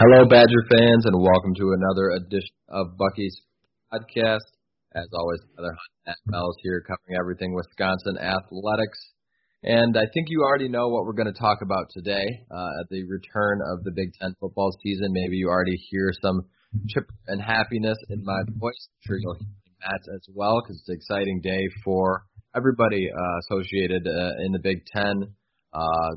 Hello, Badger fans, and welcome to another edition of Bucky's podcast. As always, another Matt Mells here covering everything Wisconsin athletics. And I think you already know what we're going to talk about today uh, at the return of the Big Ten football season. Maybe you already hear some chip and happiness in my voice. I'm sure you'll hear Matt as well because it's an exciting day for everybody uh, associated uh, in the Big Ten. Uh,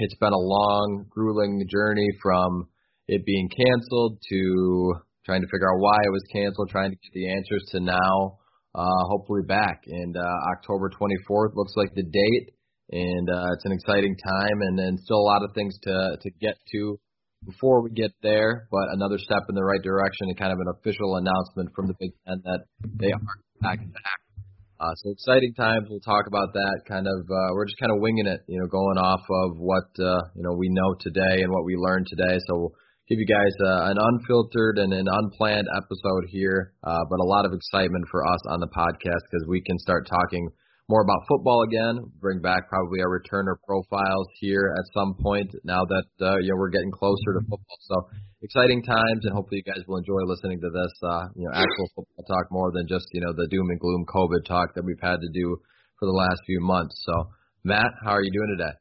it's been a long, grueling journey from it being canceled to trying to figure out why it was canceled, trying to get the answers to now, uh, hopefully back. And uh, October 24th looks like the date, and uh, it's an exciting time, and then still a lot of things to to get to before we get there. But another step in the right direction, and kind of an official announcement from the Big Ten that they are back back. Uh, so exciting times. We'll talk about that. Kind of, uh, we're just kind of winging it, you know, going off of what uh, you know we know today and what we learned today. So we'll give you guys uh, an unfiltered and an unplanned episode here, uh, but a lot of excitement for us on the podcast because we can start talking more about football again. Bring back probably our returner profiles here at some point now that uh, you know we're getting closer to football. So exciting times, and hopefully you guys will enjoy listening to this. Uh, you know, actual football talk more than just you know the doom and gloom COVID talk that we've had to do for the last few months. So Matt, how are you doing today?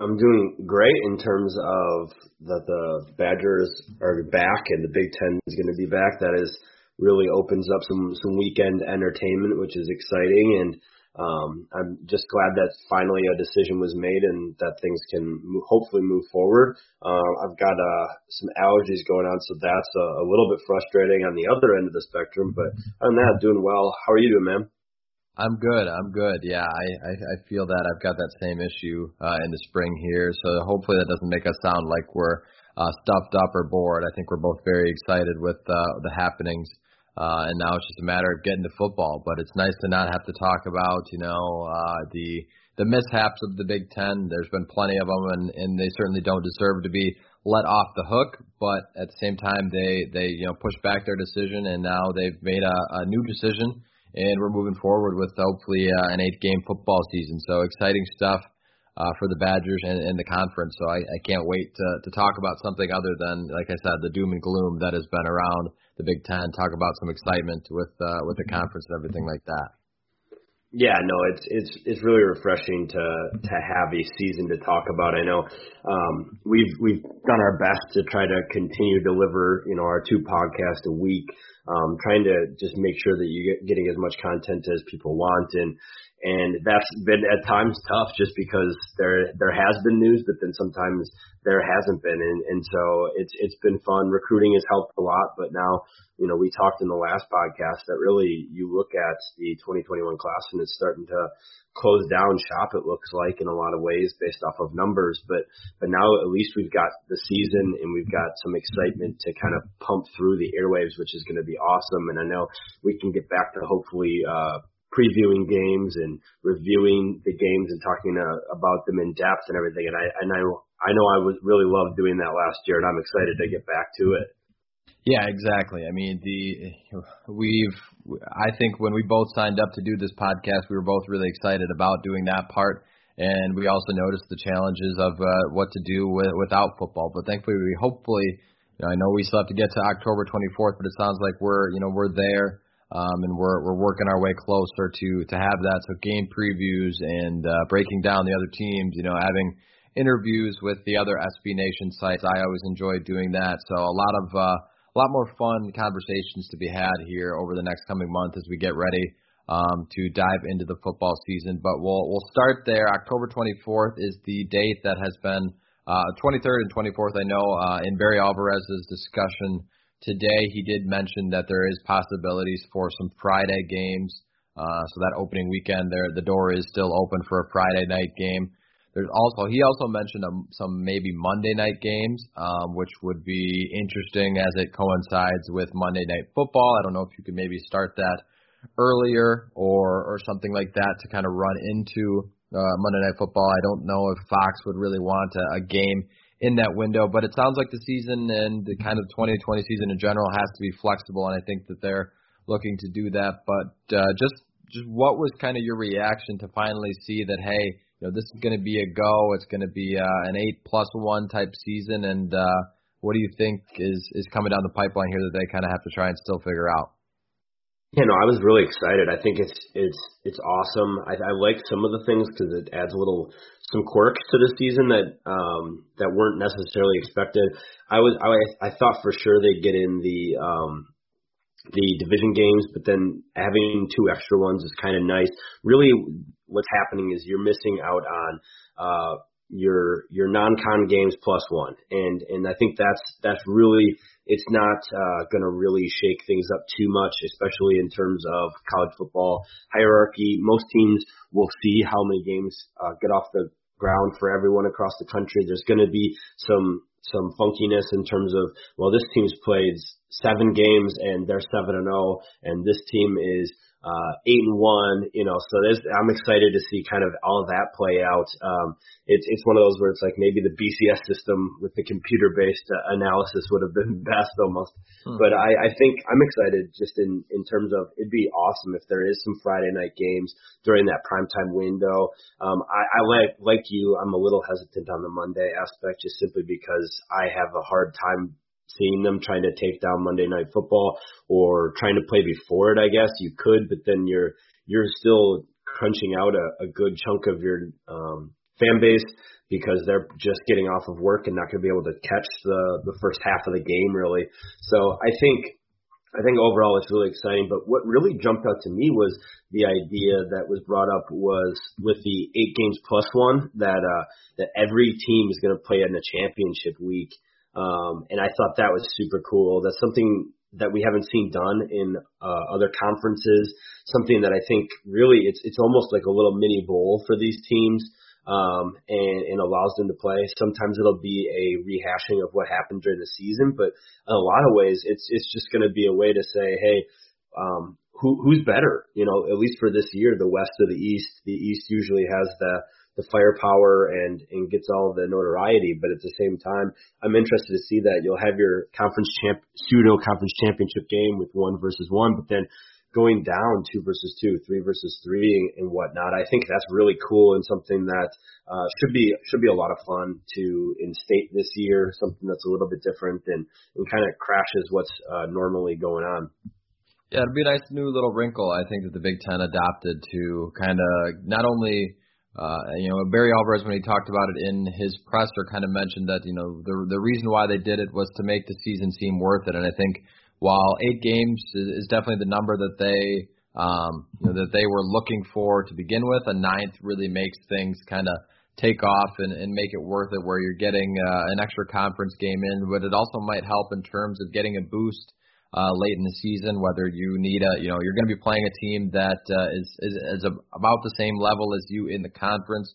I'm doing great in terms of that the Badgers are back and the Big Ten is going to be back. That is really opens up some some weekend entertainment, which is exciting. And um, I'm just glad that finally a decision was made and that things can move, hopefully move forward. Uh, I've got uh, some allergies going on, so that's a, a little bit frustrating on the other end of the spectrum. But other than that, doing well. How are you doing, man? I'm good. I'm good. Yeah, I, I I feel that I've got that same issue uh, in the spring here. So hopefully that doesn't make us sound like we're uh, stuffed up or bored. I think we're both very excited with uh, the happenings, uh, and now it's just a matter of getting to football. But it's nice to not have to talk about you know uh, the the mishaps of the Big Ten. There's been plenty of them, and and they certainly don't deserve to be let off the hook. But at the same time, they they you know pushed back their decision, and now they've made a, a new decision and we're moving forward with hopefully uh, an eight-game football season. So exciting stuff uh, for the Badgers and, and the conference. So I, I can't wait to, to talk about something other than, like I said, the doom and gloom that has been around the Big Ten. Talk about some excitement with uh, with the conference and everything like that. Yeah, no, it's it's it's really refreshing to to have a season to talk about. I know um, we've we've done our best to try to continue deliver, you know, our two podcasts a week um, trying to just make sure that you're getting as much content as people want. And, and that's been at times tough just because there, there has been news, but then sometimes there hasn't been. And, and so it's, it's been fun. Recruiting has helped a lot, but now, you know, we talked in the last podcast that really you look at the 2021 class and it's starting to close down shop it looks like in a lot of ways based off of numbers but but now at least we've got the season and we've got some excitement to kind of pump through the airwaves which is going to be awesome and I know we can get back to hopefully uh previewing games and reviewing the games and talking uh, about them in depth and everything and I and I I know I was really loved doing that last year and I'm excited to get back to it. Yeah, exactly. I mean, the we've I think when we both signed up to do this podcast, we were both really excited about doing that part, and we also noticed the challenges of uh, what to do with, without football. But thankfully, we hopefully, you know, I know we still have to get to October 24th, but it sounds like we're you know we're there. Um, and we're we're working our way closer to to have that. So game previews and uh, breaking down the other teams, you know, having interviews with the other SB Nation sites. I always enjoy doing that. So a lot of uh, a lot more fun conversations to be had here over the next coming month as we get ready um, to dive into the football season. But we'll we'll start there. October 24th is the date that has been uh, 23rd and 24th. I know uh, in Barry Alvarez's discussion today, he did mention that there is possibilities for some Friday games. Uh, so that opening weekend, there the door is still open for a Friday night game. There's also he also mentioned um, some maybe Monday night games, um, which would be interesting as it coincides with Monday night football. I don't know if you could maybe start that earlier or or something like that to kind of run into uh, Monday night football. I don't know if Fox would really want a, a game in that window, but it sounds like the season and the kind of 2020 season in general has to be flexible, and I think that they're looking to do that. But uh, just just what was kind of your reaction to finally see that hey, you know this is going to be a go. It's going to be uh, an eight plus one type season, and uh, what do you think is is coming down the pipeline here that they kind of have to try and still figure out? Yeah, no, I was really excited. I think it's it's it's awesome. I, I like some of the things because it adds a little some quirks to the season that um that weren't necessarily expected. I was I I thought for sure they'd get in the um the division games, but then having two extra ones is kind of nice. Really, what's happening is you're missing out on uh, your your non-con games plus one, and and I think that's that's really it's not uh, going to really shake things up too much, especially in terms of college football hierarchy. Most teams will see how many games uh, get off the ground for everyone across the country. There's going to be some some funkiness in terms of well, this team's played seven games and they're seven and zero, oh, and this team is uh, eight and one, you know, so there's, I'm excited to see kind of all of that play out. Um, it's, it's one of those where it's like maybe the BCS system with the computer based uh, analysis would have been best almost. Hmm. But I, I think I'm excited just in, in terms of it'd be awesome if there is some Friday night games during that primetime window. Um, I, I like, like you, I'm a little hesitant on the Monday aspect just simply because I have a hard time seeing them trying to take down Monday Night Football or trying to play before it. I guess you could, but then you're you're still crunching out a, a good chunk of your um, fan base because they're just getting off of work and not going to be able to catch the the first half of the game really. So I think I think overall it's really exciting. But what really jumped out to me was the idea that was brought up was with the eight games plus one that uh, that every team is going to play in the championship week. Um, and I thought that was super cool. That's something that we haven't seen done in uh, other conferences. Something that I think really it's it's almost like a little mini bowl for these teams, um, and, and allows them to play. Sometimes it'll be a rehashing of what happened during the season, but in a lot of ways, it's it's just going to be a way to say, hey, um, who who's better? You know, at least for this year, the West or the East. The East usually has the the firepower and and gets all the notoriety. But at the same time, I'm interested to see that you'll have your conference champ pseudo conference championship game with one versus one, but then going down two versus two, three versus three, and, whatnot. I think that's really cool and something that uh, should be should be a lot of fun to in-state this year. Something that's a little bit different and, and kind of crashes what's uh, normally going on. Yeah, it'd be a nice new little wrinkle. I think that the Big Ten adopted to kind of not only uh, you know, Barry Alvarez, when he talked about it in his presser, kind of mentioned that you know the the reason why they did it was to make the season seem worth it. And I think while eight games is, is definitely the number that they um, you know that they were looking for to begin with, a ninth really makes things kind of take off and, and make it worth it, where you're getting uh, an extra conference game in, but it also might help in terms of getting a boost uh, late in the season, whether you need a, you know, you're going to be playing a team that uh, is is, is about the same level as you in the conference.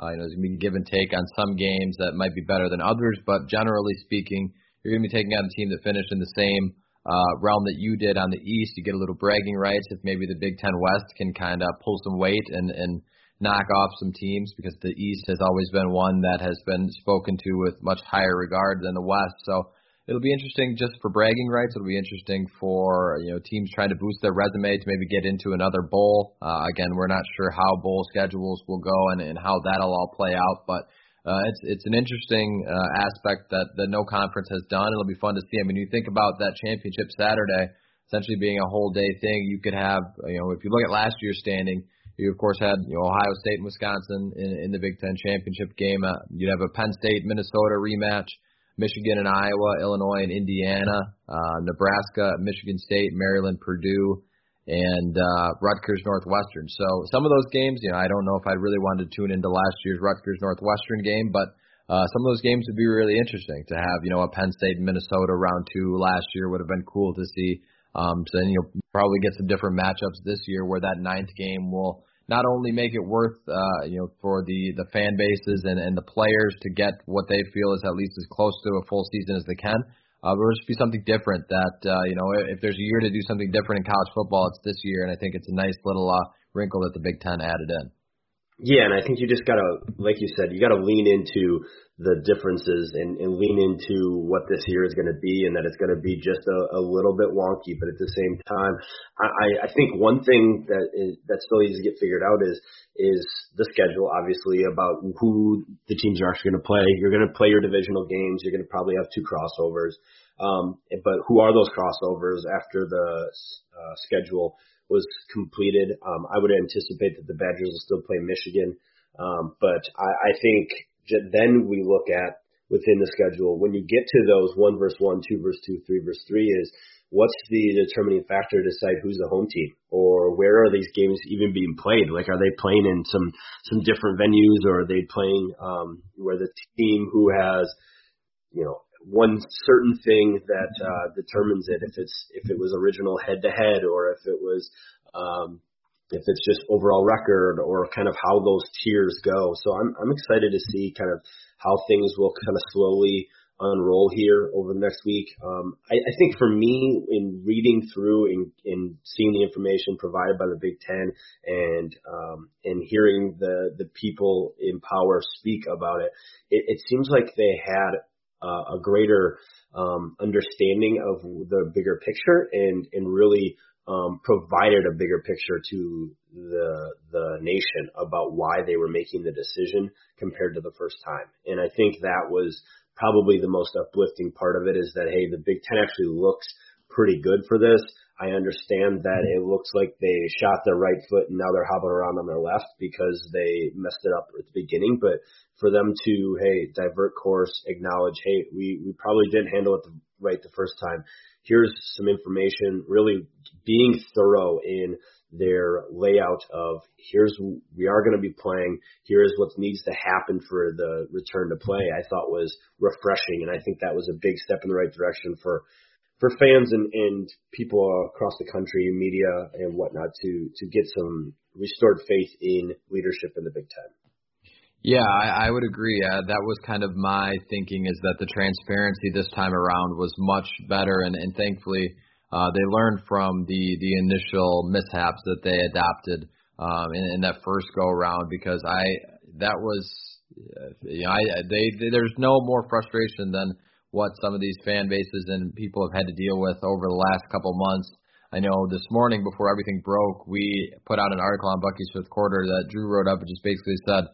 Uh, you know, there's going to be give and take on some games that might be better than others, but generally speaking, you're going to be taking on a team that finished in the same uh, realm that you did on the East. You get a little bragging rights if maybe the Big Ten West can kind of pull some weight and and knock off some teams because the East has always been one that has been spoken to with much higher regard than the West. So it'll be interesting just for bragging rights. It'll be interesting for you know teams trying to boost their resume to maybe get into another bowl. Uh, again, we're not sure how bowl schedules will go and, and how that'll all play out, but uh, it's it's an interesting uh, aspect that the no conference has done. It'll be fun to see. I mean, you think about that championship Saturday essentially being a whole day thing. You could have you know if you look at last year's standing, You of course had you know Ohio State and Wisconsin in, in the Big Ten championship game. Uh, you'd have a Penn State Minnesota rematch, Michigan and Iowa, Illinois and Indiana, uh, Nebraska, Michigan State, Maryland, Purdue, and uh, Rutgers Northwestern. So some of those games, you know, I don't know if I really wanted to tune into last year's Rutgers Northwestern game, but uh, some of those games would be really interesting to have. You know, a Penn State Minnesota round two last year would have been cool to see. Um, so then you'll probably get some different matchups this year where that ninth game will not only make it worth uh, you know for the the fan bases and and the players to get what they feel is at least as close to a full season as they can. Uh, but just be something different that uh, you know if there's a year to do something different in college football, it's this year, and I think it's a nice little uh, wrinkle that the Big Ten added in. Yeah, and I think you just gotta, like you said, you gotta lean into the differences and, and lean into what this year is going to be, and that it's going to be just a, a little bit wonky. But at the same time, I, I think one thing that is, that still needs to get figured out is is the schedule. Obviously, about who the teams are actually going to play. You're going to play your divisional games. You're going to probably have two crossovers. Um, but who are those crossovers after the uh, schedule? Was completed. Um, I would anticipate that the Badgers will still play Michigan. Um, but I, I think then we look at within the schedule when you get to those one versus one, two versus two, three versus three is what's the determining factor to decide who's the home team or where are these games even being played? Like, are they playing in some some different venues or are they playing um, where the team who has you know one certain thing that uh, determines it if it's if it was original head to head or if it was um, if it's just overall record or kind of how those tiers go. So I'm I'm excited to see kind of how things will kind of slowly unroll here over the next week. Um, I, I think for me, in reading through and, seeing the information provided by the Big Ten and um, and hearing the the people in power speak about it, it, it seems like they had uh, a greater um, understanding of the bigger picture and and really um, provided a bigger picture to the the nation about why they were making the decision compared to the first time. And I think that was probably the most uplifting part of it is that hey, the Big Ten actually looks pretty good for this. I understand that it looks like they shot their right foot and now they're hobbling around on their left because they messed it up at the beginning. But for them to, hey, divert course, acknowledge, hey, we, we probably didn't handle it the, right the first time. Here's some information, really being thorough in their layout of here's we are going to be playing here's what needs to happen for the return to play i thought was refreshing and i think that was a big step in the right direction for for fans and, and people across the country, media and whatnot, to to get some restored faith in leadership in the Big Ten. Yeah, I, I would agree. Uh, that was kind of my thinking is that the transparency this time around was much better, and, and thankfully uh, they learned from the the initial mishaps that they adopted um, in, in that first go around because I that was uh, you know I they, they there's no more frustration than what some of these fan bases and people have had to deal with over the last couple months. I know this morning before everything broke, we put out an article on Bucky's fifth quarter that Drew wrote up and just basically said,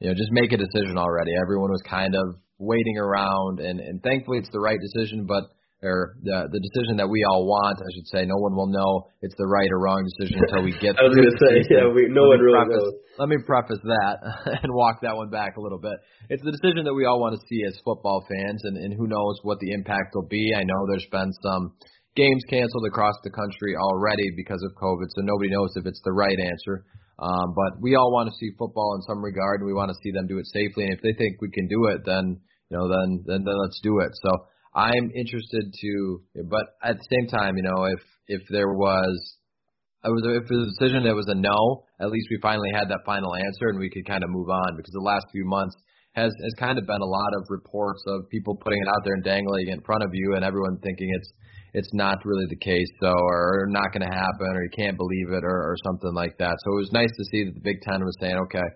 you know, just make a decision already. Everyone was kind of waiting around, and and thankfully it's the right decision, but or the the decision that we all want, I should say. No one will know it's the right or wrong decision until we get. I was going to say, yeah, we, no one really preface, knows. Let me preface that and walk that one back a little bit. It's the decision that we all want to see as football fans, and and who knows what the impact will be. I know there's been some games canceled across the country already because of COVID, so nobody knows if it's the right answer. Um, but we all want to see football in some regard, and we want to see them do it safely. And if they think we can do it, then you know, then then, then let's do it. So I'm interested to, but at the same time, you know, if if there was, I was if the decision that was a no, at least we finally had that final answer and we could kind of move on because the last few months has has kind of been a lot of reports of people putting it out there and dangling it in front of you and everyone thinking it's it's not really the case so or not going to happen or you can't believe it or, or something like that. So it was nice to see that the Big Ten was saying, okay,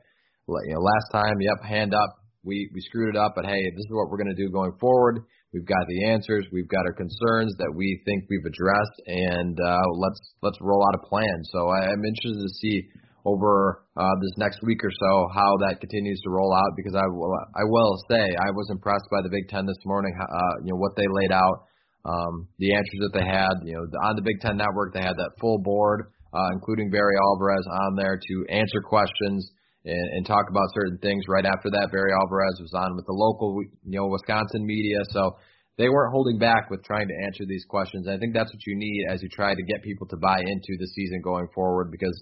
you know, last time, yep, hand up, we we screwed it up, but hey, this is what we're going to do going forward. We've got the answers. We've got our concerns that we think we've addressed, and uh, let's let's roll out a plan. So I, am interested to see over uh, this next week or so how that continues to roll out because I will I will say I was impressed by the Big Ten this morning. Uh, you know what they laid out, um, the answers that they had. You know on the Big Ten Network they had that full board uh, including Barry Alvarez on there to answer questions and, and talk about certain things. Right after that, Barry Alvarez was on with the local, you know, Wisconsin media. So they weren't holding back with trying to answer these questions. I think that's what you need as you try to get people to buy into the season going forward because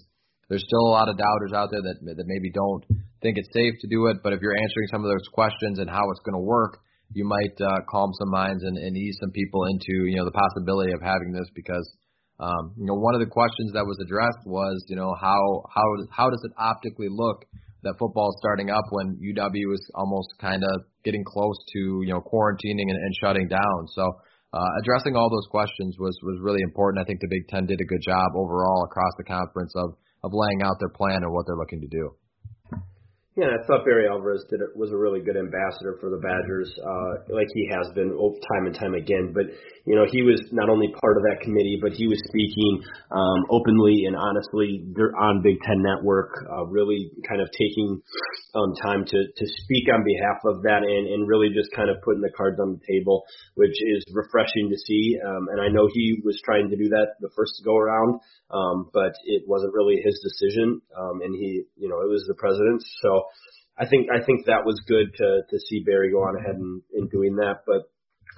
there's still a lot of doubters out there that that maybe don't think it's safe to do it. But if you're answering some of those questions and how it's going to work, you might uh, calm some minds and, and ease some people into you know the possibility of having this because um, you know, one of the questions that was addressed was, you know, how how how does it optically look that football is starting up when UW is almost kind of getting close to you know quarantining and, and shutting down. So uh, addressing all those questions was was really important. I think the Big Ten did a good job overall across the conference of of laying out their plan and what they're looking to do. Yeah, I thought Barry Alvarez did it, was a really good ambassador for the Badgers, uh, like he has been time and time again. But you know, he was not only part of that committee, but he was speaking um, openly and honestly on Big Ten Network, uh, really kind of taking um, time to to speak on behalf of that and and really just kind of putting the cards on the table, which is refreshing to see. Um, and I know he was trying to do that the first go around, um, but it wasn't really his decision, um, and he, you know, it was the president's. So I think I think that was good to to see Barry go on ahead and, and doing that. But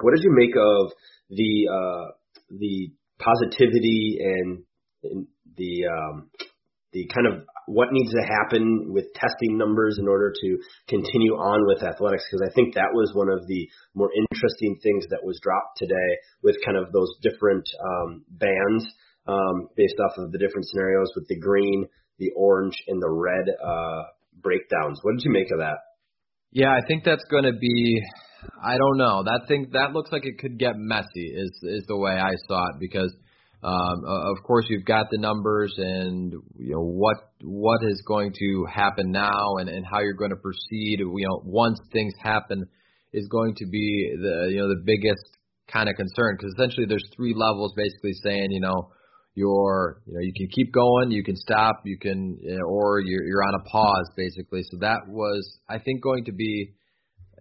what did you make of the uh, the positivity and, and the um, the kind of what needs to happen with testing numbers in order to continue on with athletics because I think that was one of the more interesting things that was dropped today with kind of those different um, bands um, based off of the different scenarios with the green, the orange, and the red uh, breakdowns. What did you make of that? Yeah, I think that's going to be. I don't know. That thing that looks like it could get messy. Is is the way I saw it because. Um, of course, you've got the numbers and you know what what is going to happen now and, and how you're going to proceed. You know, once things happen, is going to be the you know the biggest kind of concern because essentially there's three levels basically saying you know you're you know you can keep going, you can stop, you can or you're you're on a pause basically. So that was I think going to be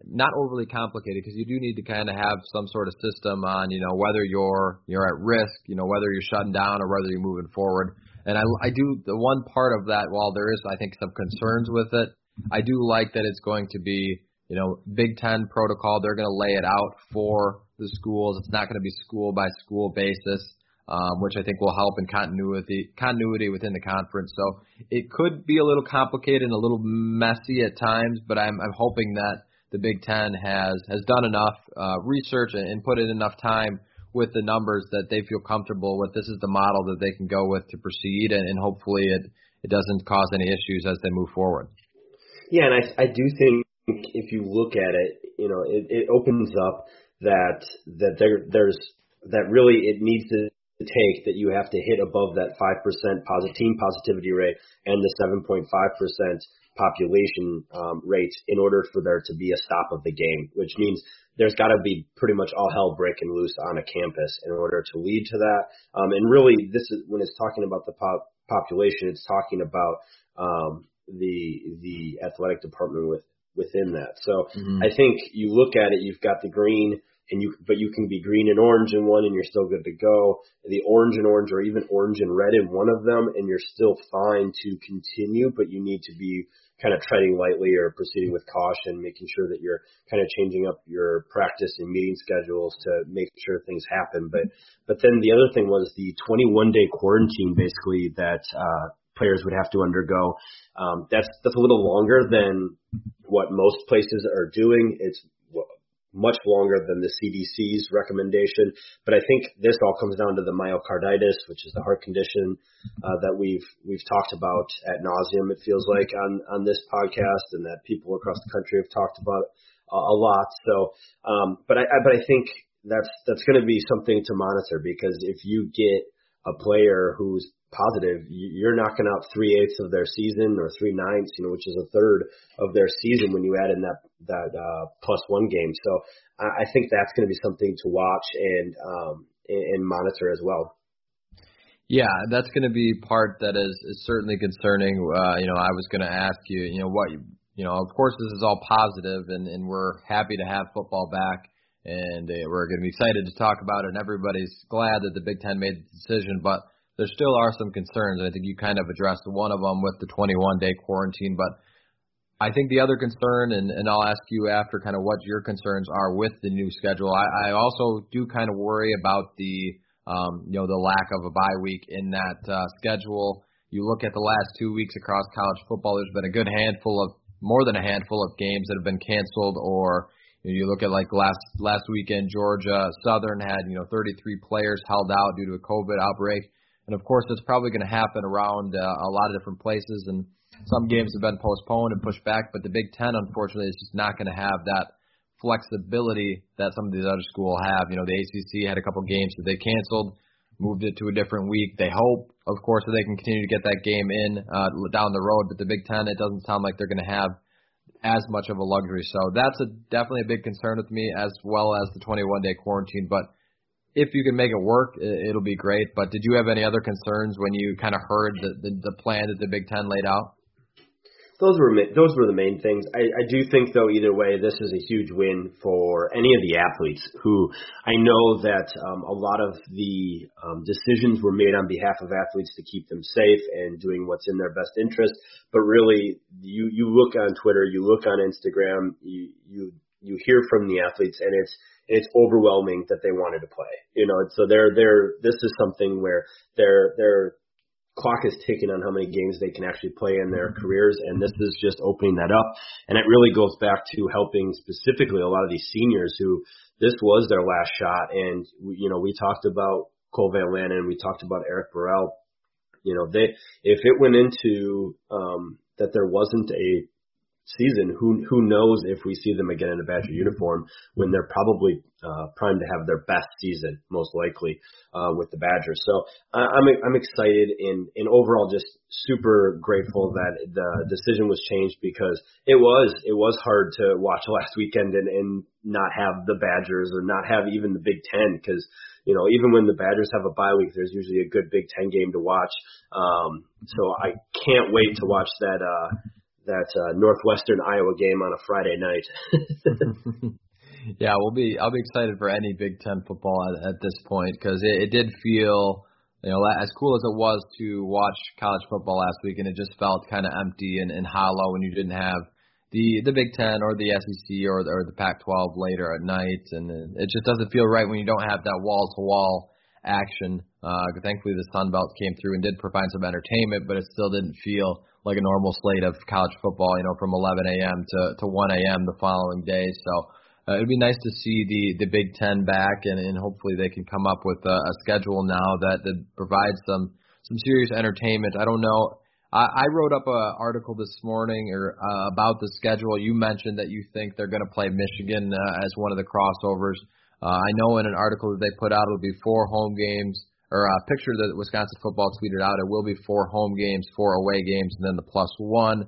not overly complicated because you do need to kind of have some sort of system on you know whether you're you're at risk, you know whether you're shutting down or whether you're moving forward. And I I do the one part of that while there is I think some concerns with it, I do like that it's going to be you know Big Ten protocol. They're going to lay it out for the schools. It's not going to be school by school basis um, which I think will help in continuity continuity within the conference. So it could be a little complicated and a little messy at times, but I'm I'm hoping that the Big Ten has has done enough uh, research and, put in enough time with the numbers that they feel comfortable with. This is the model that they can go with to proceed, and, and hopefully it it doesn't cause any issues as they move forward. Yeah, and I I do think if you look at it, you know, it, it opens up that that there there's that really it needs to take that you have to hit above that 5% posit- team positivity rate and the 7.5% population um, rate in order for there to be a stop of the game, which means there's got to be pretty much all hell breaking loose on a campus in order to lead to that. Um, and really, this is when it's talking about the pop- population, it's talking about um, the the athletic department with within that. So mm-hmm. I think you look at it, you've got the green and you but you can be green and orange in one and you're still good to go. The orange and orange or even orange and red in one of them and you're still fine to continue, but you need to be kind of treading lightly or proceeding with caution, making sure that you're kind of changing up your practice and meeting schedules to make sure things happen. But but then the other thing was the 21 day quarantine basically that uh players would have to undergo. Um, that's that's a little longer than what most places are doing. It's much longer than the CDC's recommendation. But I think this all comes down to the myocarditis, which is the heart condition uh, that we've we've talked about at nauseum. It feels like on on this podcast, and that people across the country have talked about uh, a lot. So, um, but I, I but I think that's that's going to be something to monitor because if you get a player who's positive, you're knocking out three eighths of their season or three ninths, you know, which is a third of their season when you add in that that uh, plus one game. So I, I think that's going to be something to watch and um, and, monitor as well. Yeah, that's going to be part that is, is certainly concerning. Uh, you know, I was going to ask you, you know, what you know, of course, this is all positive, and, and we're happy to have football back, and uh, we're going to be excited to talk about it. And everybody's glad that the Big Ten made the decision, but there still are some concerns. And I think you kind of addressed one of them with the 21 day quarantine, but I think the other concern, and, and I'll ask you after kind of what your concerns are with the new schedule. I, I also do kind of worry about the um, you know the lack of a bye week in that uh, schedule. You look at the last two weeks across college football. There's been a good handful of more than a handful of games that have been canceled or you look at like last last weekend, Georgia Southern had you know 33 players held out due to a COVID outbreak, and of course it's probably going to happen around uh, a lot of different places, and some games have been postponed and pushed back. But the Big Ten, unfortunately, is just not going to have that flexibility that some of these other schools have. You know, the ACC had a couple games that they canceled, moved it to a different week. They hope, of course, that they can continue to get that game in uh, down the road. But the Big Ten, it doesn't sound like they're going to have as much of a luxury. So that's a, definitely a big concern with me, as well as the 21 day quarantine. But if you can make it work, it'll be great. But did you have any other concerns when you kind of heard the, the, the plan that the Big Ten laid out? Those were those were the main things. I, I do think though either way, this is a huge win for any of the athletes who I know that um, a lot of the um, decisions were made on behalf of athletes to keep them safe and doing what's in their best interest. But really, you you look on Twitter, you look on Instagram, you you you hear from the athletes, and it's it's overwhelming that they wanted to play. You know, so they're they're this is something where they're they're clock is ticking on how many games they can actually play in their careers, and this is just opening that up. And it really goes back to helping specifically a lot of these seniors who this was their last shot. And you know, we talked about Cole Van Lanen, we talked about Eric Burrell. You know, they if it went into um, that there wasn't a season, who who knows if we see them again in a Badger uniform when they're probably uh, primed to have their best season, most likely, uh, with the Badgers. So uh, I'm I'm excited and and overall just super grateful that the decision was changed because it was it was hard to watch last weekend and and not have the Badgers or not have even the Big Ten because you know, even when the Badgers have a bye week, there's usually a good Big Ten game to watch. Um, so I can't wait to watch that uh, that uh, Northwestern Iowa game on a Friday night. yeah, we'll be. I'll be excited for any Big Ten football at, at this point because it, it did feel, you know, as cool as it was to watch college football last week, and it just felt kind of empty and, and hollow when you didn't have the the Big Ten or the SEC or the, or the Pac-12 later at night, and it just doesn't feel right when you don't have that wall to wall action. Uh, thankfully, the Sun Belt came through and did provide some entertainment, but it still didn't feel like a normal slate of college football, you know, from 11 a.m. to, to 1 a.m. the following day. So uh, it'd be nice to see the, the Big Ten back, and, and hopefully they can come up with a, a schedule now that, that provides some some serious entertainment. I don't know. I, I wrote up an article this morning or uh, about the schedule. You mentioned that you think they're going to play Michigan uh, as one of the crossovers. Uh, I know in an article that they put out, it'll be four home games or a picture that Wisconsin football tweeted out. It will be four home games, four away games, and then the plus one.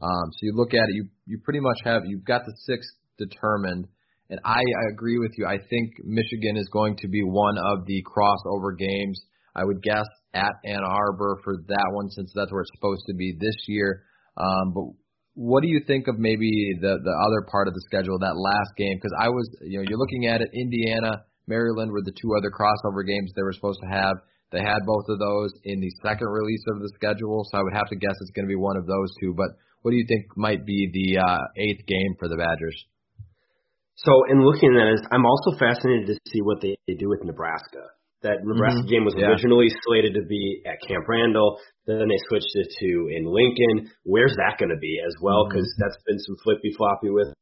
Um, so you look at it, you you pretty much have you've got the six determined. And I, I agree with you. I think Michigan is going to be one of the crossover games. I would guess at Ann Arbor for that one, since that's where it's supposed to be this year. Um, but what do you think of maybe the the other part of the schedule, that last game? Because I was, you know, you're looking at it, Indiana Maryland were the two other crossover games they were supposed to have. They had both of those in the second release of the schedule, so I would have to guess it's going to be one of those two. But what do you think might be the uh, eighth game for the Badgers? So, in looking at this, I'm also fascinated to see what they, they do with Nebraska. That Nebraska mm-hmm. game was yeah. originally slated to be at Camp Randall, then they switched it to in Lincoln. Where's that going to be as well? Because mm-hmm. that's been some flippy floppy with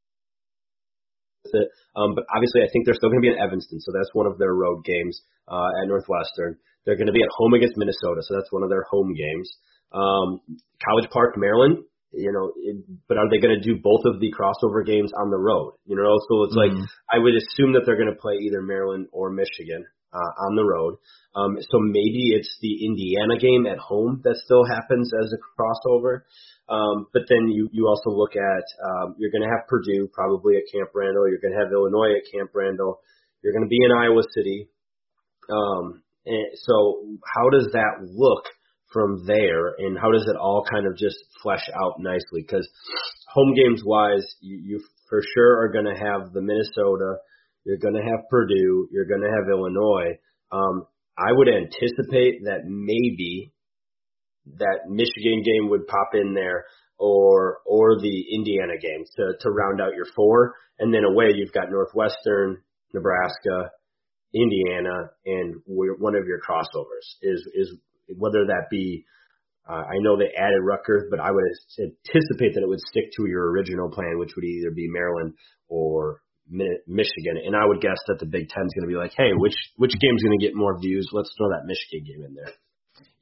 it. Um, but obviously, I think they're still going to be in Evanston, so that's one of their road games uh, at Northwestern. They're going to be at home against Minnesota, so that's one of their home games. Um, College Park, Maryland. You know, it, but are they going to do both of the crossover games on the road? You know, so it's mm-hmm. like I would assume that they're going to play either Maryland or Michigan uh, on the road. Um, so maybe it's the Indiana game at home that still happens as a crossover. Um, but then you, you also look at, um, you're going to have Purdue probably at Camp Randall. You're going to have Illinois at Camp Randall. You're going to be in Iowa City. Um, and so how does that look from there and how does it all kind of just flesh out nicely? Cause home games wise, you, you for sure are going to have the Minnesota, you're going to have Purdue, you're going to have Illinois. Um, I would anticipate that maybe that Michigan game would pop in there or or the Indiana game to to round out your four, and then away you've got Northwestern, Nebraska, Indiana, and one of your crossovers is is whether that be. Uh, I know they added Rutgers, but I would anticipate that it would stick to your original plan, which would either be Maryland or Michigan. And I would guess that the Big Ten is going to be like, hey, which which game's going to get more views? Let's throw that Michigan game in there.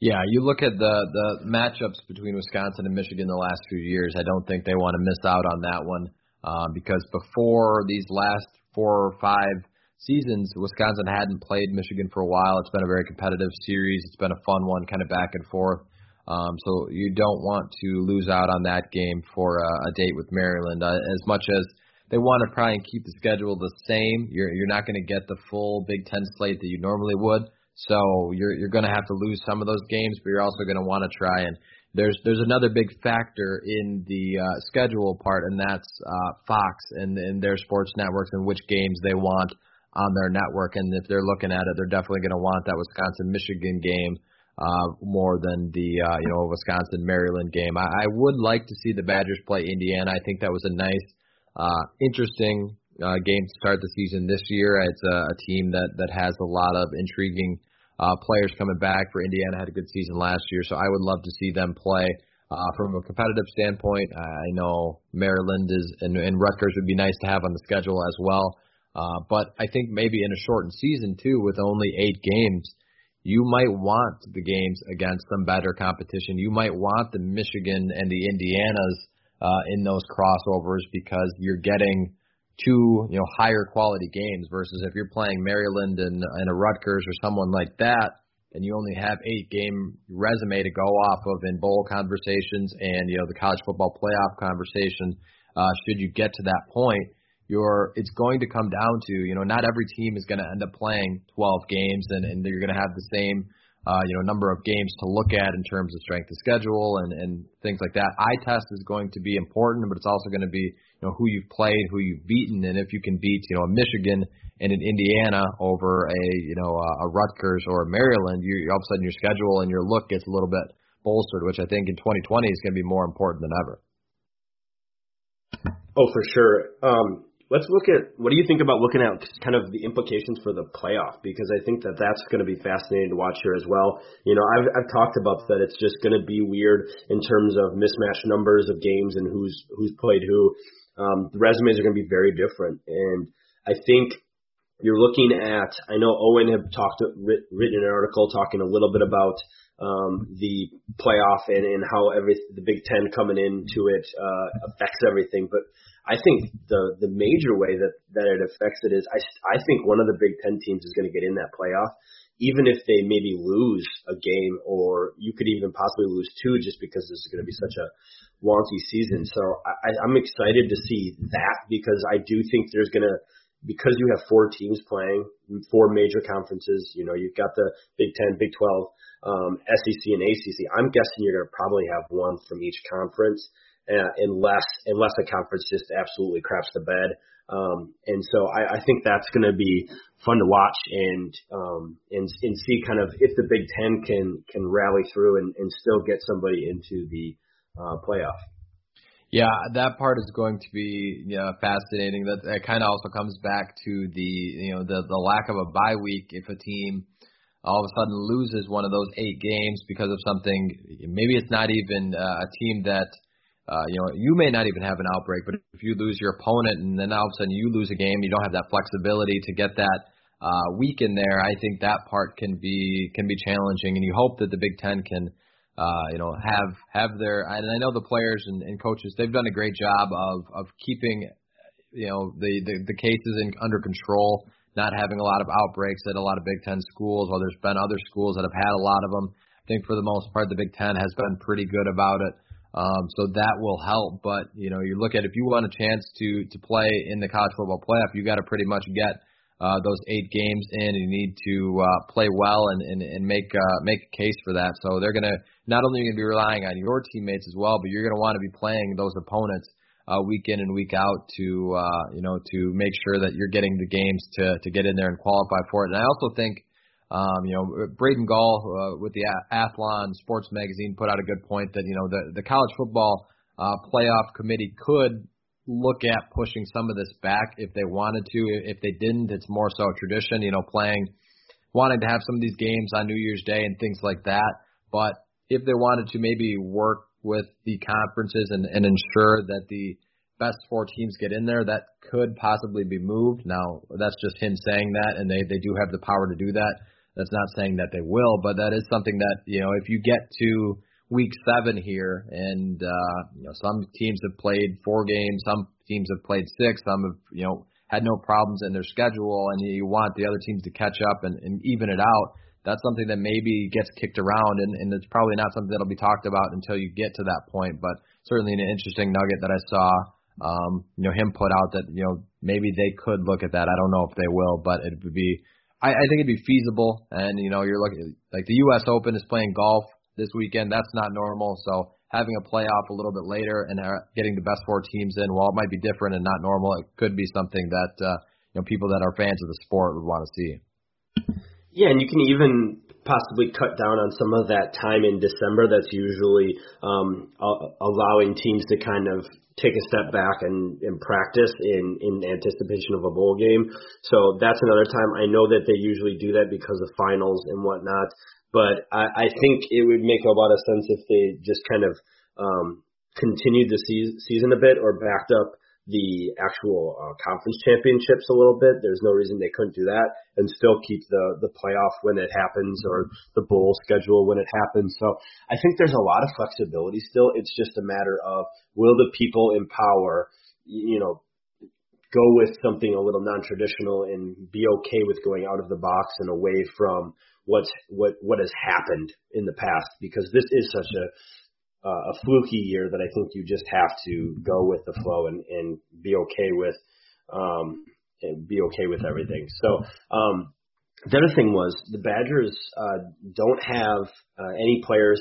Yeah, you look at the the matchups between Wisconsin and Michigan the last few years. I don't think they want to miss out on that one uh, because before these last four or five seasons, Wisconsin hadn't played Michigan for a while. It's been a very competitive series. It's been a fun one, kind of back and forth. Um, so you don't want to lose out on that game for a, a date with Maryland. Uh, as much as they want to try and keep the schedule the same, you're you're not going to get the full Big Ten slate that you normally would. So you're you're going to have to lose some of those games, but you're also going to want to try and there's there's another big factor in the uh, schedule part, and that's uh, Fox and, and their sports networks and which games they want on their network. And if they're looking at it, they're definitely going to want that Wisconsin Michigan game uh, more than the uh, you know Wisconsin Maryland game. I, I would like to see the Badgers play Indiana. I think that was a nice, uh, interesting uh, game to start the season this year. It's a, a team that that has a lot of intriguing uh, players coming back. For Indiana had a good season last year, so I would love to see them play. Uh, from a competitive standpoint, I know Maryland is and, and Rutgers would be nice to have on the schedule as well. Uh, but I think maybe in a shortened season too, with only eight games, you might want the games against some better competition. You might want the Michigan and the Indianas uh, in those crossovers because you're getting two you know higher quality games versus if you're playing Maryland and, and a Rutgers or someone like that and you only have eight game resume to go off of in bowl conversations and you know the college football playoff conversation uh, should you get to that point you're it's going to come down to you know not every team is going to end up playing 12 games and, and you're going to have the same uh, you know number of games to look at in terms of strength of schedule and and things like that. Eye test is going to be important, but it's also going to be you know who you've played, who you've beaten, and if you can beat you know a Michigan and an Indiana over a you know a, Rutgers or a Maryland, you all of a sudden your schedule and your look gets a little bit bolstered, which I think in 2020 is going to be more important than ever. Oh, for sure. Um, Let's look at what do you think about looking at kind of the implications for the playoff because I think that that's going to be fascinating to watch here as well. You know, I've I've talked about that it's just going to be weird in terms of mismatch numbers of games and who's who's played who. Um, the resumes are going to be very different, and I think you're looking at. I know Owen had talked written an article talking a little bit about um, the playoff and, and how every the Big Ten coming into it uh, affects everything, but I think the the major way that that it affects it is I I think one of the Big Ten teams is going to get in that playoff, even if they maybe lose a game or you could even possibly lose two just because this is going to be such a wonky season. So I, I'm excited to see that because I do think there's going to because you have four teams playing, four major conferences. You know, you've got the Big Ten, Big Twelve, um, SEC, and ACC. I'm guessing you're going to probably have one from each conference uh, unless unless a conference just absolutely craps the bed. Um, and so I, I think that's going to be fun to watch and um, and and see kind of if the Big Ten can can rally through and, and still get somebody into the uh, playoff. Yeah, that part is going to be you know, fascinating. That, that kind of also comes back to the you know the the lack of a bye week if a team all of a sudden loses one of those eight games because of something. Maybe it's not even uh, a team that uh, you know, you may not even have an outbreak, but if you lose your opponent and then all of a sudden you lose a game, you don't have that flexibility to get that uh, week in there. I think that part can be can be challenging, and you hope that the Big Ten can, uh, you know, have have their. And I know the players and, and coaches they've done a great job of of keeping, you know, the the, the cases in, under control, not having a lot of outbreaks at a lot of Big Ten schools. While there's been other schools that have had a lot of them. I think for the most part, the Big Ten has been pretty good about it. Um, so that will help. But you know, you look at if you want a chance to to play in the college football playoff, you got to pretty much get uh, those eight games in. And you need to uh, play well and and, and make uh, make a case for that. So they're gonna not only to be relying on your teammates as well, but you're to want to be playing those opponents uh, week in and week out to uh, you know to make sure that you're getting the games to to get in there and qualify for it. And I also think Um, you know, Braden Gall uh, with the Athlon Sports Magazine put out a good point that you know the the college football uh, playoff committee could look at pushing some of this back if they wanted to. If they didn't, it's more so tradition. You know, playing, wanting to have some of these games on New Year's Day and things like that. But if they wanted to maybe work with the conferences and, and ensure that the best four teams get in there, that could possibly be moved. Now, that's just him saying that, and they, they do have the power to do that. That's not saying that they will, but that is something that, you know, if you get to week seven here, and, uh, you know, some teams have played four games, some teams have played six, some have, you know, had no problems in their schedule, and you want the other teams to catch up and, and even it out that's something that maybe gets kicked around, and, and it's probably not something that'll be talked about until you get to that point. But certainly an interesting nugget that I saw, um, you know, him put out that you know maybe they could look at that. I don't know if they will, but it would be. I, I think it'd be feasible, and you know, you're looking like the U.S. Open is playing golf this weekend. That's not normal, so having a playoff a little bit later and getting the best four teams in, while it might be different and not normal, it could be something that uh, you know people that are fans of the sport would want to see. Yeah, and you can even possibly cut down on some of that time in December that's usually um, allowing teams to kind of take a step back and, and practice in, in anticipation of a bowl game. So that's another time. I know that they usually do that because of finals and whatnot, but I, I think it would make a lot of sense if they just kind of um, continued the se- season a bit or backed up the actual uh, conference championships a little bit. There's no reason they couldn't do that and still keep the the playoff when it happens or the bowl schedule when it happens. So I think there's a lot of flexibility still. It's just a matter of will the people in power, you know, go with something a little non-traditional and be okay with going out of the box and away from what's what what has happened in the past because this is such a uh, a fluky year that I think you just have to go with the flow and, and be okay with um, and be okay with everything. So um, the other thing was the Badgers uh, don't have uh, any players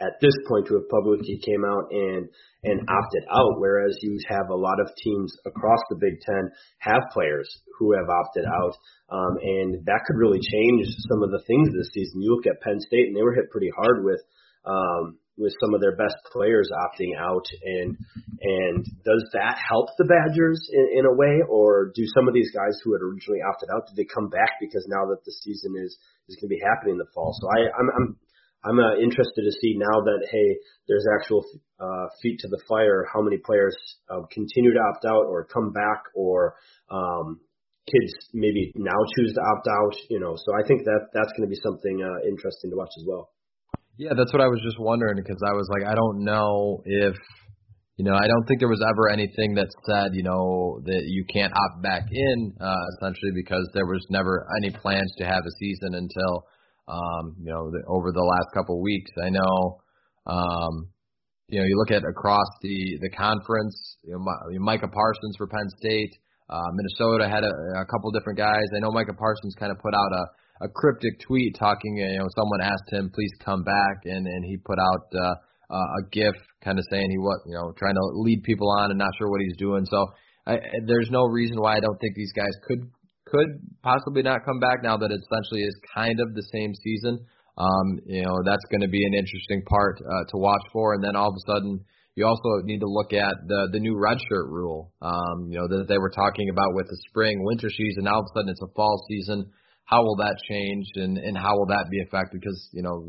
at this point to have publicly came out and and opted out, whereas you have a lot of teams across the Big Ten have players who have opted out, um, and that could really change some of the things this season. You look at Penn State, and they were hit pretty hard with um, with some of their best players opting out? And and does that help the Badgers in, in a way? Or do some of these guys who had originally opted out do they come back because now that the season is is going to be happening in the fall? So I I'm I'm I'm uh, interested to see now that hey there's actual uh, feet to the fire how many players uh, continue to opt out or come back or um, kids maybe now choose to opt out you know? So I think that that's going to be something uh, interesting to watch as well. Yeah, that's what I was just wondering because I was like, I don't know if, you know, I don't think there was ever anything that said, you know, that you can't opt back in, uh, essentially because there was never any plans to have a season until, um, you know, the, over the last couple of weeks. I know, um, you know, you look at across the the conference, you know, Micah Parsons for Penn State, uh, Minnesota had a, a couple different guys. I know Micah Parsons kind of put out a a cryptic tweet talking. You know, someone asked him, "Please come back," and and he put out uh, uh, a GIF, kind of saying he was, you know, trying to lead people on and not sure what he's doing. So I, there's no reason why I don't think these guys could could possibly not come back now that it essentially is kind of the same season. Um, you know, that's going to be an interesting part uh, to watch for. And then all of a sudden, you also need to look at the the new redshirt rule. Um, you know, that they were talking about with the spring winter season. Now all of a sudden, it's a fall season how will that change and and how will that be affected? Because you know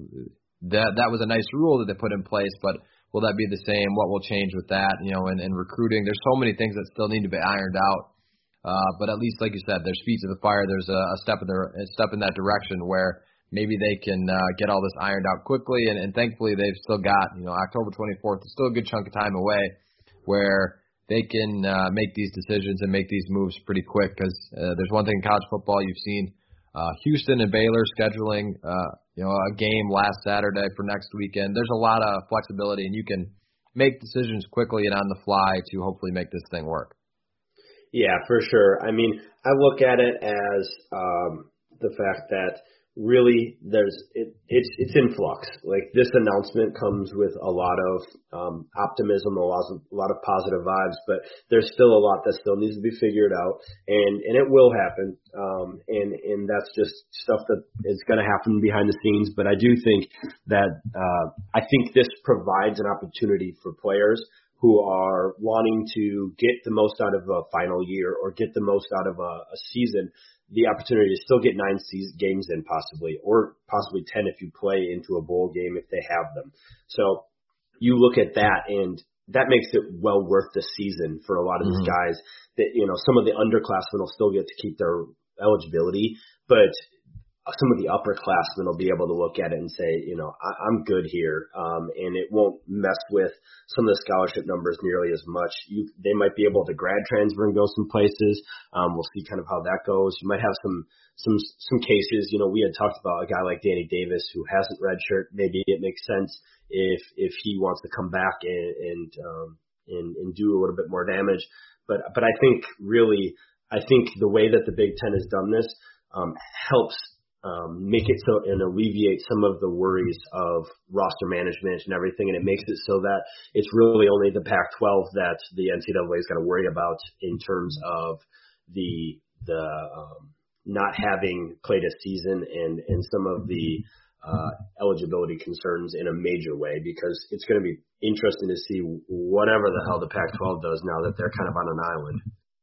that that was a nice rule that they put in place, but will that be the same? What will change with that? You know, and, and recruiting. There's so many things that still need to be ironed out. Uh, but at least, like you said, there's feet to the fire. There's a, a step in the a step in that direction where maybe they can uh, get all this ironed out quickly. And, and thankfully, they've still got you know October 24th is still a good chunk of time away where they can uh, make these decisions and make these moves pretty quick. Because uh, there's one thing in college football you've seen uh, Houston and Baylor scheduling, uh, you know, a game last Saturday for next weekend. There's a lot of flexibility, and you can make decisions quickly and on the fly to hopefully make this thing work. Yeah, for sure. I mean, I look at it as um, the fact that really there's it, it's it's in flux. Like this announcement comes with a lot of um, optimism, a lot of a lot of positive vibes, but there's still a lot that still needs to be figured out, and and it will happen. Um, and and that's just stuff that is going to happen behind the scenes. But I do think that uh, I think this provides an opportunity for players who are wanting to get the most out of a final year or get the most out of a, a season the opportunity to still get nine games in possibly, or possibly 10 if you play into a bowl game if they have them. So you look at that and that makes it well worth the season for a lot of mm-hmm. these guys that, you know, some of the underclassmen will still get to keep their eligibility, but some of the upperclassmen will be able to look at it and say, you know, I, I'm good here, um, and it won't mess with some of the scholarship numbers nearly as much. You, they might be able to grad transfer and go some places. Um, we'll see kind of how that goes. You might have some some some cases. You know, we had talked about a guy like Danny Davis who hasn't redshirt. Maybe it makes sense if if he wants to come back and and um, and, and do a little bit more damage. But but I think really, I think the way that the Big Ten has done this um, helps um, make it so and alleviate some of the worries of roster management and everything, and it makes it so that it's really only the Pac-12 that the NCAA is going to worry about in terms of the the um, not having played a season and and some of the uh, eligibility concerns in a major way because it's going to be interesting to see whatever the hell the Pac-12 does now that they're kind of on an island.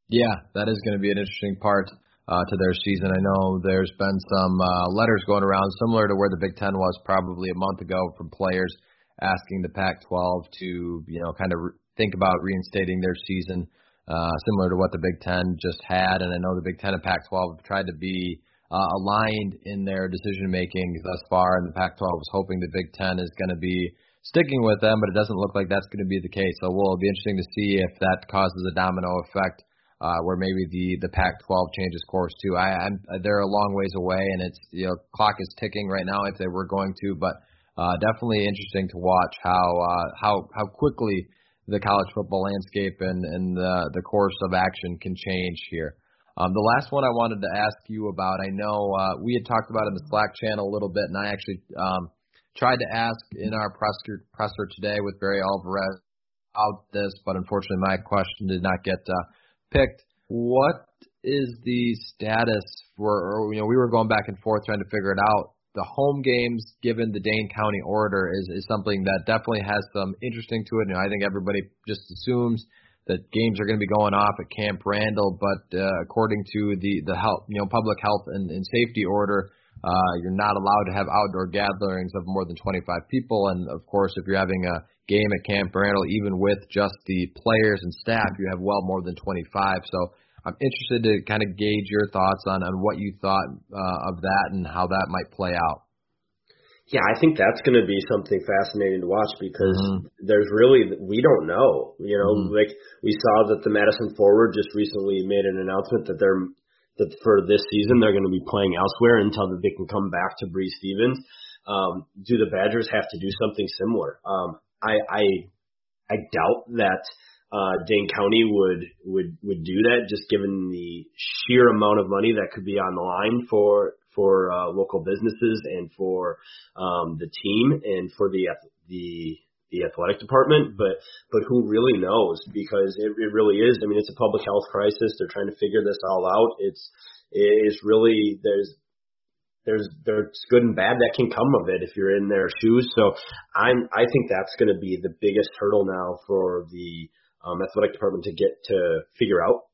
Yeah, that is going to be an interesting part uh, to their season. I know there's been some uh, letters going around similar to where the Big Ten was probably a month ago from players asking the Pac-12 to you know kind of re- think about reinstating their season, uh, similar to what the Big Ten just had. And I know the Big Ten and Pac-12 have tried to be uh, aligned in their decision making thus far, and the Pac-12 was hoping the Big Ten is going to be sticking with them, but it doesn't look like that's going to be the case. So, well, it'll be interesting to see if that causes a domino effect uh, where maybe the the Pac-12 changes course too. I, I'm they're a long ways away, and it's you know clock is ticking right now if they were going to, but uh, definitely interesting to watch how uh, how how quickly the college football landscape and and the the course of action can change here. Um, the last one I wanted to ask you about, I know uh, we had talked about in the Slack channel a little bit, and I actually um, tried to ask in our presser presser today with Barry Alvarez about this, but unfortunately my question did not get uh, picked. What is the status for? Or, you know, we were going back and forth trying to figure it out. The home games, given the Dane County order, is is something that definitely has some interesting to it. And I think everybody just assumes that games are going to be going off at Camp Randall, but uh, according to the the health, you know, public health and, and safety order, uh, you're not allowed to have outdoor gatherings of more than 25 people. And of course, if you're having a game at Camp Randall, even with just the players and staff, you have well more than 25. So I'm interested to kind of gauge your thoughts on, on what you thought uh, of that and how that might play out. Yeah, I think that's going to be something fascinating to watch because mm-hmm. there's really we don't know. You know, mm-hmm. like we saw that the Madison Forward just recently made an announcement that they're that for this season they're going to be playing elsewhere until they can come back to Breese Stevens. Um, do the Badgers have to do something similar? Um, I I I doubt that uh, Dane County would would would do that, just given the sheer amount of money that could be on the line for for uh, local businesses and for um, the team and for the the the athletic department, but but who really knows? Because it, it really is. I mean, it's a public health crisis. They're trying to figure this all out. It's it's really there's there's there's good and bad that can come of it if you're in their shoes. So I'm I think that's going to be the biggest hurdle now for the um, athletic department to get to figure out.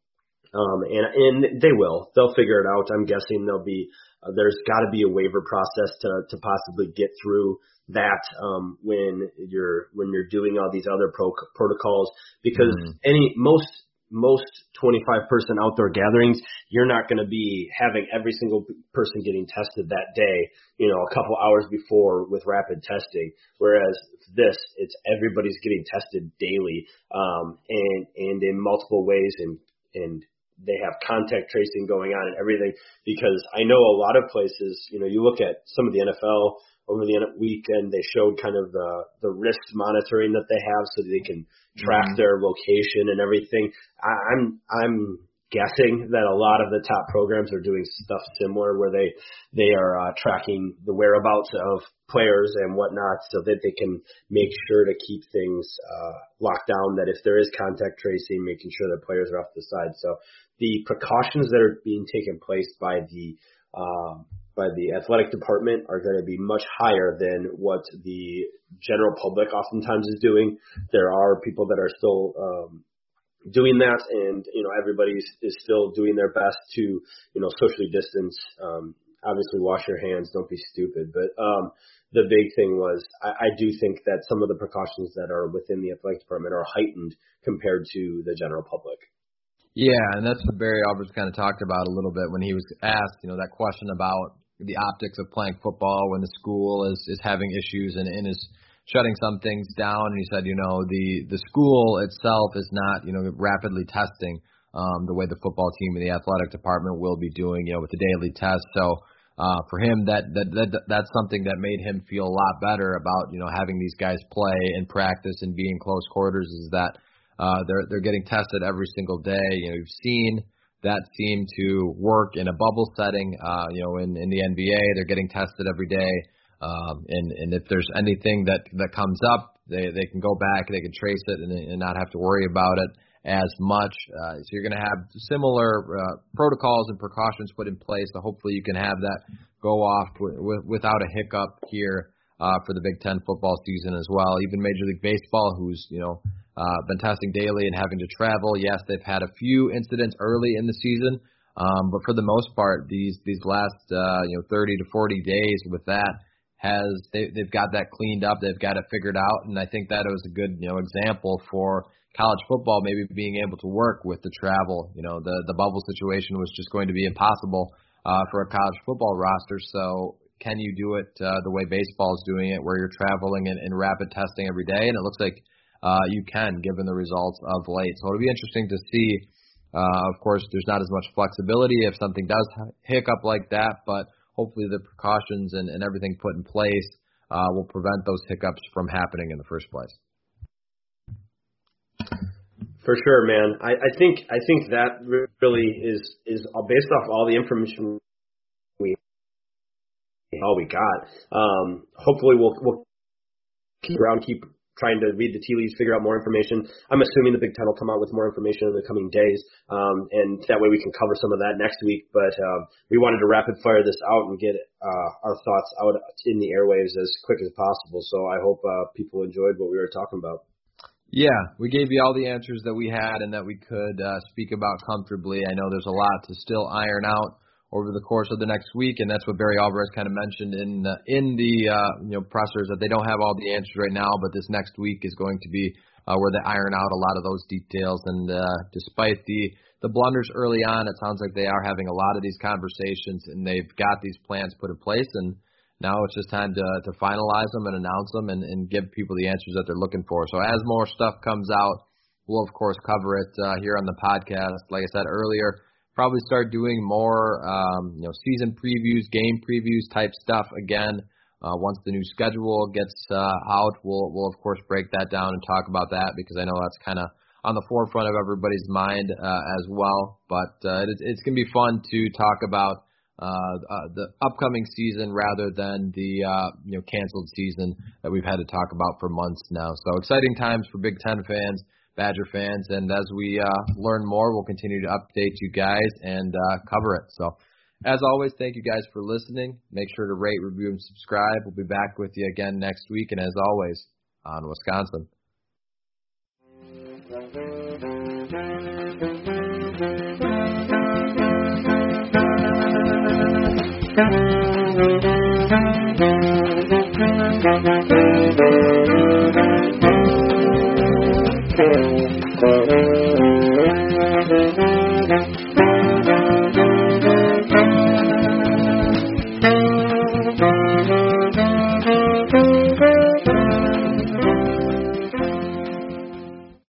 Um, and and they will. They'll figure it out. I'm guessing there'll be uh, there's got to be a waiver process to to possibly get through that um, when you're when you're doing all these other pro- protocols because mm-hmm. any most most 25 person outdoor gatherings, you're not going to be having every single person getting tested that day, you know, a couple hours before with rapid testing. Whereas this, it's everybody's getting tested daily, um, and, and in multiple ways and, and they have contact tracing going on and everything because I know a lot of places, you know, you look at some of the NFL over the weekend, they showed kind of the the wrist monitoring that they have, so they can track mm-hmm. their location and everything. I, I'm I'm guessing that a lot of the top programs are doing stuff similar where they they are uh, tracking the whereabouts of players and whatnot so that they can make sure to keep things uh, locked down. That if there is contact tracing, making sure that players are off the side. So the precautions that are being taken place by the um, by the athletic department are going to be much higher than what the general public oftentimes is doing. There are people that are still um, doing that, and you know everybody is still doing their best to you know socially distance. Um, obviously, wash your hands. Don't be stupid. But um, the big thing was I, I do think that some of the precautions that are within the athletic department are heightened compared to the general public. Yeah, and that's what Barry Alvarez kind of talked about a little bit when he was asked, you know, that question about the optics of playing football when the school is is having issues and, and is shutting some things down. And he said, you know, the the school itself is not, you know, rapidly testing um, the way the football team and the athletic department will be doing, you know, with the daily tests. So uh, for him, that, that that that's something that made him feel a lot better about, you know, having these guys play and practice and be in close quarters. Is that uh, they're they're getting tested every single day. You know, you've seen that seem to work in a bubble setting. Uh, you know, in in the NBA, they're getting tested every day. Um, and, and if there's anything that, that comes up, they, they can go back, they can trace it and, and not have to worry about it as much. Uh, so you're going to have similar uh, protocols and precautions put in place. So hopefully you can have that go off w- w- without a hiccup here uh, for the Big Ten football season as well. Even Major League Baseball, who's you know uh, been testing daily and having to travel. Yes, they've had a few incidents early in the season, um, but for the most part, these these last uh, you know 30 to 40 days with that has they, they've got that cleaned up, they've got it figured out, and I think that was a good you know example for college football maybe being able to work with the travel. You know, the the bubble situation was just going to be impossible uh, for a college football roster. So can you do it uh, the way baseball is doing it, where you're traveling and, and rapid testing every day? And it looks like uh, you can, given the results of late. So it'll be interesting to see. Uh, of course, there's not as much flexibility if something does hiccup like that, but hopefully the precautions and, and everything put in place uh, will prevent those hiccups from happening in the first place. For sure, man. I, I think I think that really is is based off all the information we all we got. Um, hopefully, we'll we'll keep around, keep trying to read the tea leaves, figure out more information. I'm assuming the Big Ten will come out with more information in the coming days, um, and that way we can cover some of that next week. But um, we wanted to rapid fire this out and get uh, our thoughts out in the airwaves as quick as possible. So I hope uh, people enjoyed what we were talking about. Yeah, we gave you all the answers that we had and that we could uh, speak about comfortably. I know there's a lot to still iron out over the course of the next week, and that's what Barry Alvarez kind of mentioned in uh, in the uh, you know pressers that they don't have all the answers right now, but this next week is going to be uh, where they iron out a lot of those details. And uh, despite the the blunders early on, it sounds like they are having a lot of these conversations and they've got these plans put in place. And now it's just time to to finalize them and announce them and, and give people the answers that they're looking for. So as more stuff comes out, we'll of course cover it uh, here on the podcast. Like I said earlier probably start doing more, um, you know, season previews, game previews type stuff again. Uh, once the new schedule gets uh, out, we'll we'll of course break that down and talk about that because I know that's kind of on the forefront of everybody's mind uh, as well. But uh, it, it's going to be fun to talk about uh, uh, the upcoming season rather than the uh, you know canceled season that we've had to talk about for months now. So exciting times for Big Ten fans. Badger fans. And as we uh, learn more, we'll continue to update you guys and uh, cover it. So, as always, thank you guys for listening. Make sure to rate, review, and subscribe. We'll be back with you again next week. And as always, on Wisconsin. Thank you.